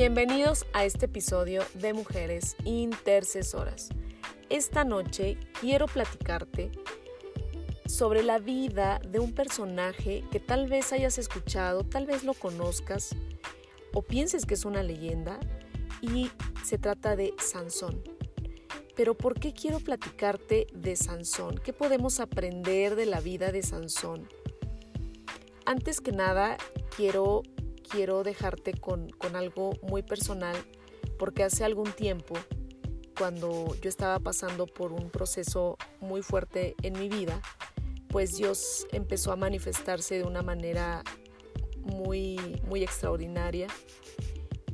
Bienvenidos a este episodio de Mujeres Intercesoras. Esta noche quiero platicarte sobre la vida de un personaje que tal vez hayas escuchado, tal vez lo conozcas o pienses que es una leyenda y se trata de Sansón. Pero ¿por qué quiero platicarte de Sansón? ¿Qué podemos aprender de la vida de Sansón? Antes que nada, quiero quiero dejarte con, algo muy personal porque hace algún tiempo, cuando yo estaba pasando por un proceso muy fuerte en mi vida, pues Dios empezó a manifestarse de una manera muy, muy extraordinaria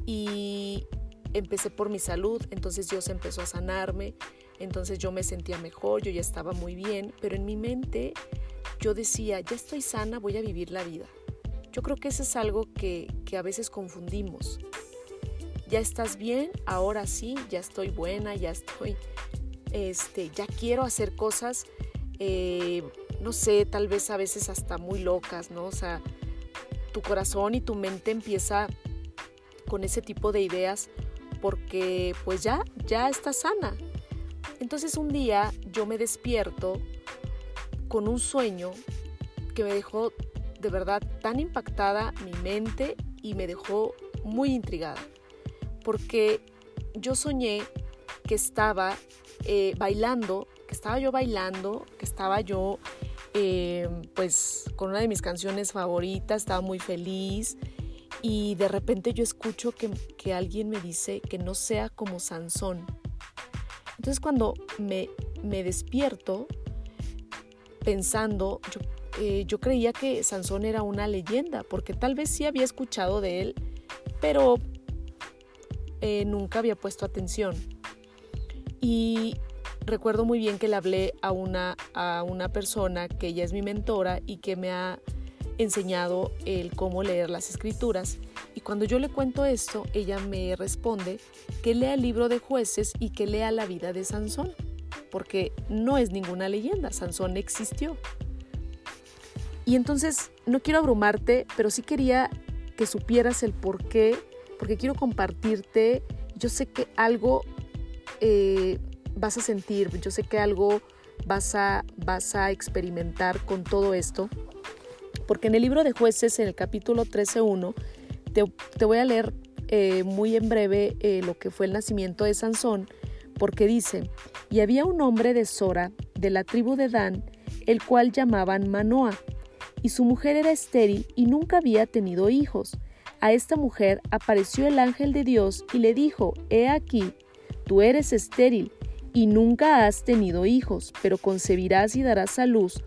y empecé por mi salud, entonces Dios empezó a sanarme, entonces yo me sentía mejor, yo ya estaba muy bien, pero en mi mente yo decía, ya estoy sana, voy a vivir la vida. Yo creo que eso es algo que, a veces confundimos. Ya estás bien, ahora sí, ya estoy buena, ya estoy, este, ya quiero hacer cosas, eh, no sé, tal vez a veces hasta muy locas, ¿no? O sea, tu corazón y tu mente empieza con ese tipo de ideas porque pues ya, ya estás sana. Entonces un día yo me despierto con un sueño que me dejó de verdad tan impactada mi mente y me dejó muy intrigada, porque yo soñé que estaba eh, bailando, que estaba yo bailando, que estaba yo eh, pues con una de mis canciones favoritas, estaba muy feliz y de repente yo escucho que, que alguien me dice que no sea como Sansón. Entonces cuando me, me despierto pensando, yo eh, yo creía que Sansón era una leyenda, porque tal vez sí había escuchado de él, pero eh, nunca había puesto atención. Y recuerdo muy bien que le hablé a una, a una persona que ella es mi mentora y que me ha enseñado el cómo leer las escrituras. Y cuando yo le cuento esto, ella me responde que lea el libro de jueces y que lea la vida de Sansón, porque no es ninguna leyenda, Sansón existió. Y entonces no quiero abrumarte, pero sí quería que supieras el por qué, porque quiero compartirte. Yo sé que algo eh, vas a sentir, yo sé que algo vas a, vas a experimentar con todo esto, porque en el libro de jueces, en el capítulo 13.1, te, te voy a leer eh, muy en breve eh, lo que fue el nacimiento de Sansón, porque dice, y había un hombre de Sora, de la tribu de Dan, el cual llamaban Manoah y su mujer era estéril y nunca había tenido hijos. A esta mujer apareció el ángel de Dios y le dijo, He aquí, tú eres estéril y nunca has tenido hijos, pero concebirás y darás a luz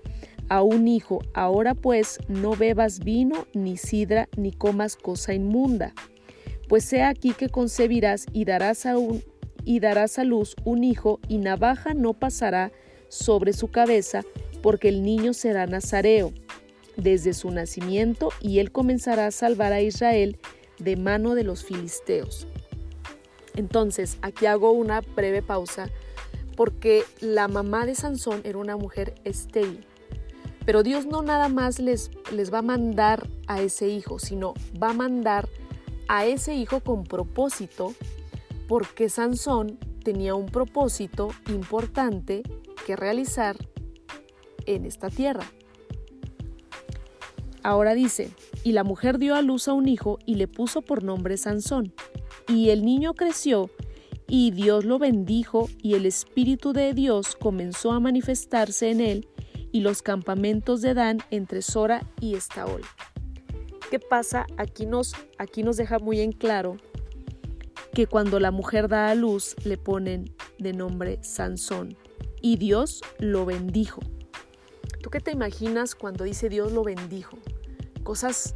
a un hijo. Ahora pues no bebas vino, ni sidra, ni comas cosa inmunda. Pues sea aquí que concebirás y darás a, un, y darás a luz un hijo, y navaja no pasará sobre su cabeza, porque el niño será nazareo desde su nacimiento y él comenzará a salvar a Israel de mano de los filisteos. Entonces, aquí hago una breve pausa porque la mamá de Sansón era una mujer estéril. Pero Dios no nada más les, les va a mandar a ese hijo, sino va a mandar a ese hijo con propósito porque Sansón tenía un propósito importante que realizar en esta tierra. Ahora dice, y la mujer dio a luz a un hijo y le puso por nombre Sansón. Y el niño creció y Dios lo bendijo y el Espíritu de Dios comenzó a manifestarse en él y los campamentos de Dan entre Sora y Estaol. ¿Qué pasa? Aquí nos, aquí nos deja muy en claro que cuando la mujer da a luz le ponen de nombre Sansón y Dios lo bendijo. ¿Tú qué te imaginas cuando dice Dios lo bendijo? Cosas,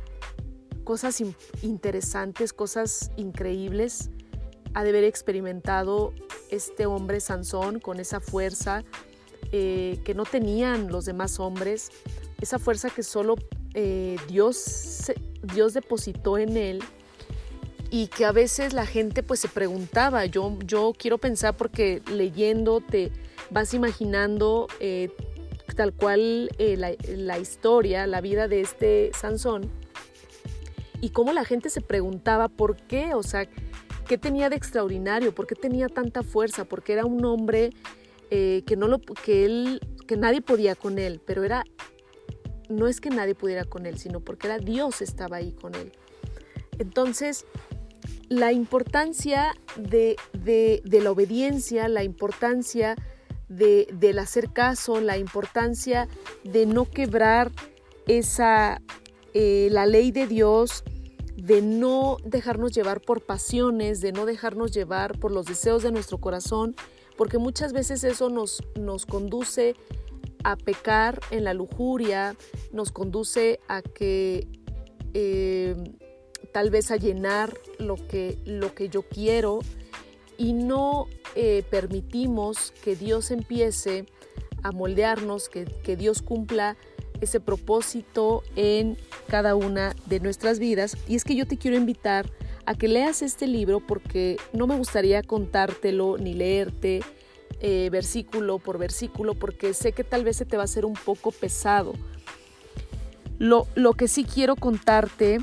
cosas interesantes, cosas increíbles ha de haber experimentado este hombre Sansón con esa fuerza eh, que no tenían los demás hombres, esa fuerza que solo eh, Dios, Dios depositó en él y que a veces la gente pues se preguntaba, yo, yo quiero pensar porque leyendo te vas imaginando eh, tal cual eh, la, historia, la vida de este Sansón, y cómo la gente se preguntaba por qué, o sea, ¿Qué tenía de extraordinario? ¿Por qué tenía tanta fuerza? Porque era un hombre eh, que, no lo, que, él, que nadie podía con él, pero era, no es que nadie pudiera con él, sino porque era Dios estaba ahí con él. Entonces, la importancia de, la obediencia, la importancia de, del hacer caso, la importancia de no quebrar esa, eh, la ley de Dios, de no dejarnos llevar por pasiones, de no dejarnos llevar por los deseos de nuestro corazón, porque muchas veces eso nos, nos conduce a pecar en la lujuria, nos conduce a que eh, tal vez a llenar lo que, lo que yo quiero y no eh, permitimos que Dios empiece a moldearnos, que, que Dios cumpla ese propósito en cada una de nuestras vidas. Y es que yo te quiero invitar a que leas este libro porque no me gustaría contártelo ni leerte eh, versículo por versículo porque sé que tal vez se te va a hacer un poco pesado. Lo, lo que sí quiero contarte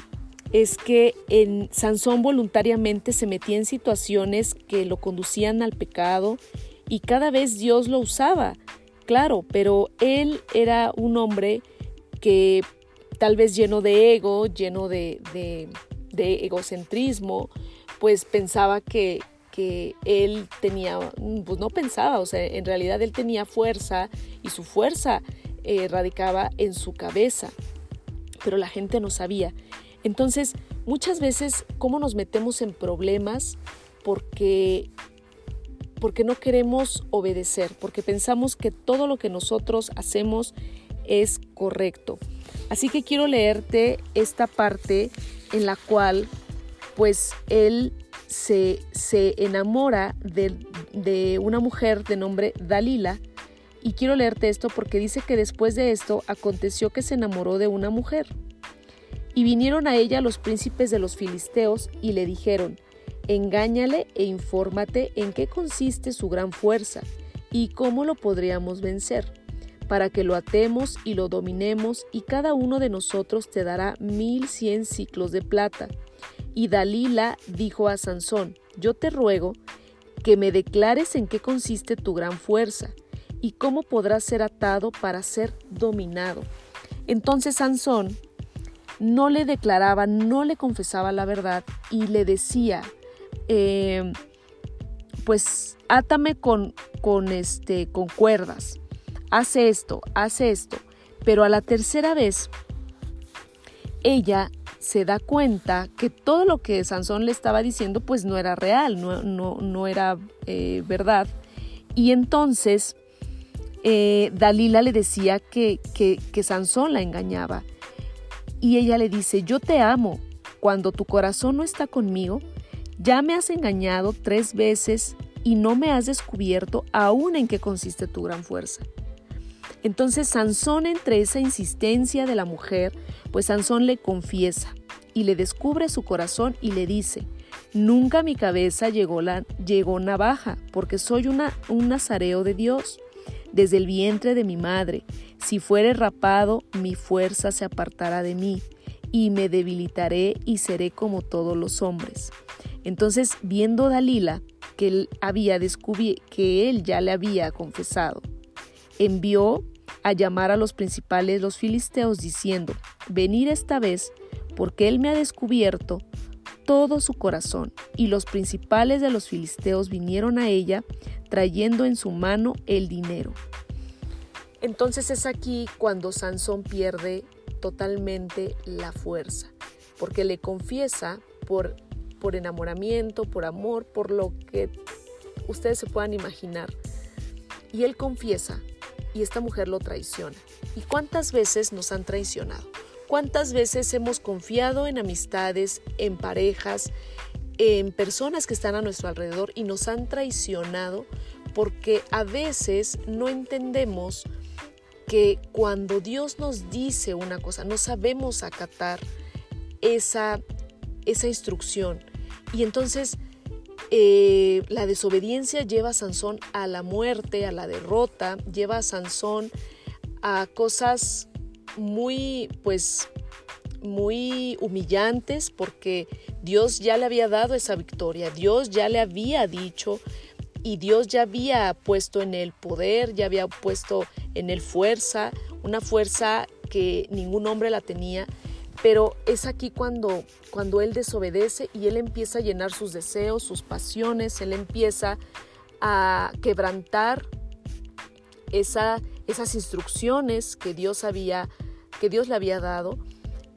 es que en Sansón voluntariamente se metía en situaciones que lo conducían al pecado y cada vez Dios lo usaba claro, pero él era un hombre que tal vez lleno de ego, lleno de, egocentrismo, pues pensaba que, que él tenía, pues no pensaba, o sea, en realidad él tenía fuerza y su fuerza eh, radicaba en su cabeza, pero la gente no sabía. Entonces, muchas veces, ¿cómo nos metemos en problemas? Porque porque no queremos obedecer, porque pensamos que todo lo que nosotros hacemos es correcto. Así que quiero leerte esta parte en la cual pues él se, se enamora de, de una mujer de nombre Dalila y quiero leerte esto porque dice que después de esto aconteció que se enamoró de una mujer. Y vinieron a ella los príncipes de los filisteos y le dijeron, Engáñale e infórmate en qué consiste su gran fuerza y cómo lo podríamos vencer, para que lo atemos y lo dominemos y cada uno de nosotros te dará mil cien ciclos de plata. Y Dalila dijo a Sansón, yo te ruego que me declares en qué consiste tu gran fuerza y cómo podrás ser atado para ser dominado. Entonces Sansón no le declaraba, no le confesaba la verdad y le decía, eh, pues átame con, con, este, con cuerdas, hace esto, hace esto. Pero a la tercera vez, ella se da cuenta que todo lo que Sansón le estaba diciendo pues no era real, no, no, era eh, verdad. Y entonces eh, Dalila le decía que, que, que Sansón la engañaba. Y ella le dice, yo te amo, cuando tu corazón no está conmigo, ya me has engañado tres veces y no me has descubierto aún en qué consiste tu gran fuerza. Entonces Sansón entre esa insistencia de la mujer, pues Sansón le confiesa y le descubre su corazón y le dice, nunca mi cabeza llegó, la, llegó navaja, porque soy una, un nazareo de Dios. Desde el vientre de mi madre, si fuere rapado, mi fuerza se apartará de mí, y me debilitaré y seré como todos los hombres. Entonces, viendo Dalila que él había que él ya le había confesado, envió a llamar a los principales los filisteos diciendo, venid esta vez, porque él me ha descubierto todo su corazón. Y los principales de los filisteos vinieron a ella, trayendo en su mano el dinero. Entonces es aquí cuando Sansón pierde totalmente la fuerza, porque le confiesa por por enamoramiento, por amor, por lo que ustedes se puedan imaginar. Y él confiesa y esta mujer lo traiciona. ¿Y cuántas veces nos han traicionado? ¿Cuántas veces hemos confiado en amistades, en parejas, en personas que están a nuestro alrededor y nos han traicionado porque a veces no entendemos que cuando Dios nos dice una cosa, no sabemos acatar esa, esa instrucción. Y entonces eh, la desobediencia lleva a Sansón a la muerte, a la derrota, lleva a Sansón a cosas muy, pues, muy humillantes porque Dios ya le había dado esa victoria, Dios ya le había dicho y Dios ya había puesto en él poder, ya había puesto en él fuerza, una fuerza que ningún hombre la tenía. Pero es aquí cuando, cuando él desobedece y él empieza a llenar sus deseos, sus pasiones, él empieza a quebrantar esa, esas instrucciones que Dios había, que Dios le había dado.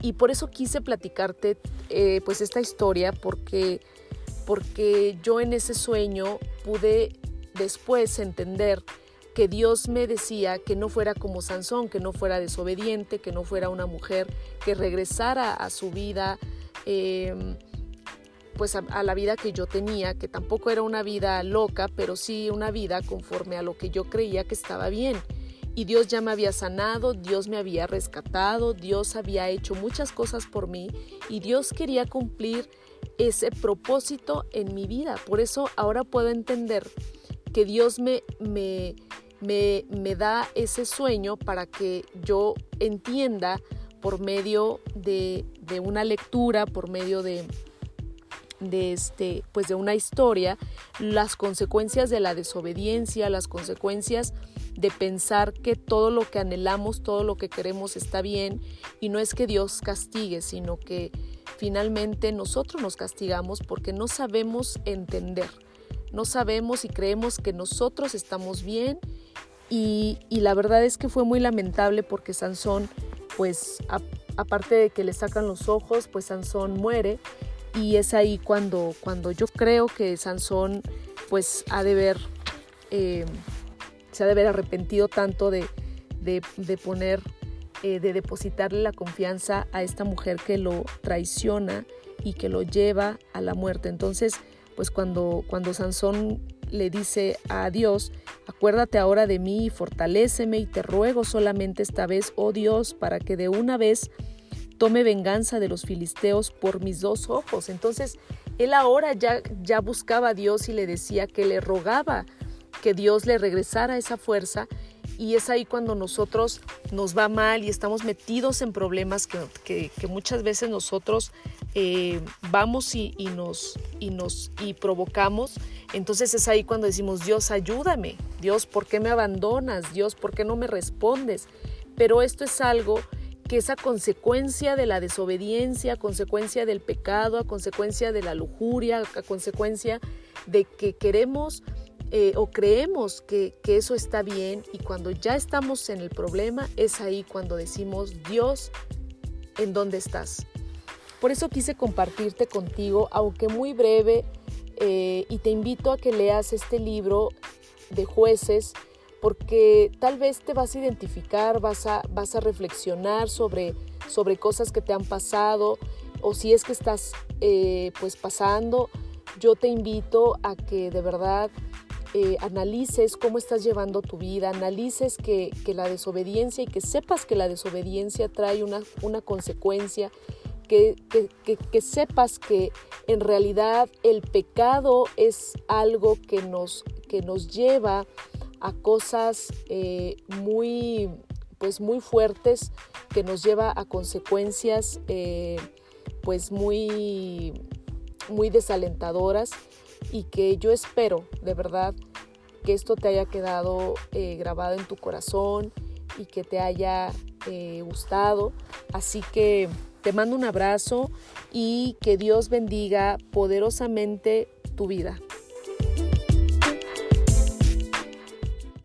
Y por eso quise platicarte eh, pues esta historia, porque, porque yo en ese sueño pude después entender que Dios me decía que no fuera como Sansón, que no fuera desobediente, que no fuera una mujer que regresara a su vida, em, pues a, la vida que yo tenía, que tampoco era una vida loca, pero sí una vida conforme a lo que yo creía que estaba bien. Y Dios ya me había sanado, Dios me había rescatado, Dios había hecho muchas cosas por mí y Dios quería cumplir ese propósito en mi vida. Por eso ahora puedo entender que Dios me, me, me, da ese sueño para que yo entienda por medio de, de una lectura, por medio de, de este pues de una historia las consecuencias de la desobediencia las consecuencias de pensar que todo lo que anhelamos todo lo que queremos está bien y no es que Dios castigue sino que finalmente nosotros nos castigamos porque no sabemos entender. No sabemos y creemos que nosotros estamos bien y, la verdad es que fue muy lamentable porque Sansón, pues aparte de que le sacan los ojos, pues Sansón muere y es ahí cuando, cuando yo creo que Sansón pues ha de ver, eh, se ha de ver arrepentido tanto de, de, poner, eh, de depositarle la confianza a esta mujer que lo traiciona y que lo lleva a la muerte. Entonces, pues cuando, cuando Sansón le dice a Dios, acuérdate ahora de mí y fortaléceme y te ruego solamente esta vez, oh Dios, para que de una vez tome venganza de los filisteos por mis dos ojos. Entonces, él ahora ya, ya buscaba a Dios y le decía que le rogaba que Dios le regresara esa fuerza y es ahí cuando nosotros nos va mal y estamos metidos en problemas que, muchas veces nosotros eh, vamos y, nos, y, nos, y provocamos. Entonces es ahí cuando decimos, Dios, ayúdame. Dios, ¿por qué me abandonas? Dios, ¿por qué no me respondes? Pero esto es algo que es a consecuencia de la desobediencia, a consecuencia del pecado, a consecuencia de la lujuria, a consecuencia de que queremos eh, o creemos que, que eso está bien y cuando ya estamos en el problema es ahí cuando decimos, Dios, ¿en dónde estás? Por eso quise compartirte contigo, aunque muy breve, eh, y te invito a que leas este libro de jueces, porque tal vez te vas a identificar, vas a, vas a reflexionar sobre, sobre cosas que te han pasado, o si es que estás eh, pues pasando, yo te invito a que de verdad eh, analices cómo estás llevando tu vida, analices que, la desobediencia y que sepas que la desobediencia trae una, una consecuencia que, sepas que en realidad el pecado es algo que nos, que nos lleva a cosas eh, muy, pues muy fuertes, que nos lleva a consecuencias eh, pues muy, muy desalentadoras y que yo espero de verdad que esto te haya quedado eh, grabado en tu corazón y que te haya gustado. Así que te mando un abrazo y que Dios bendiga poderosamente tu vida.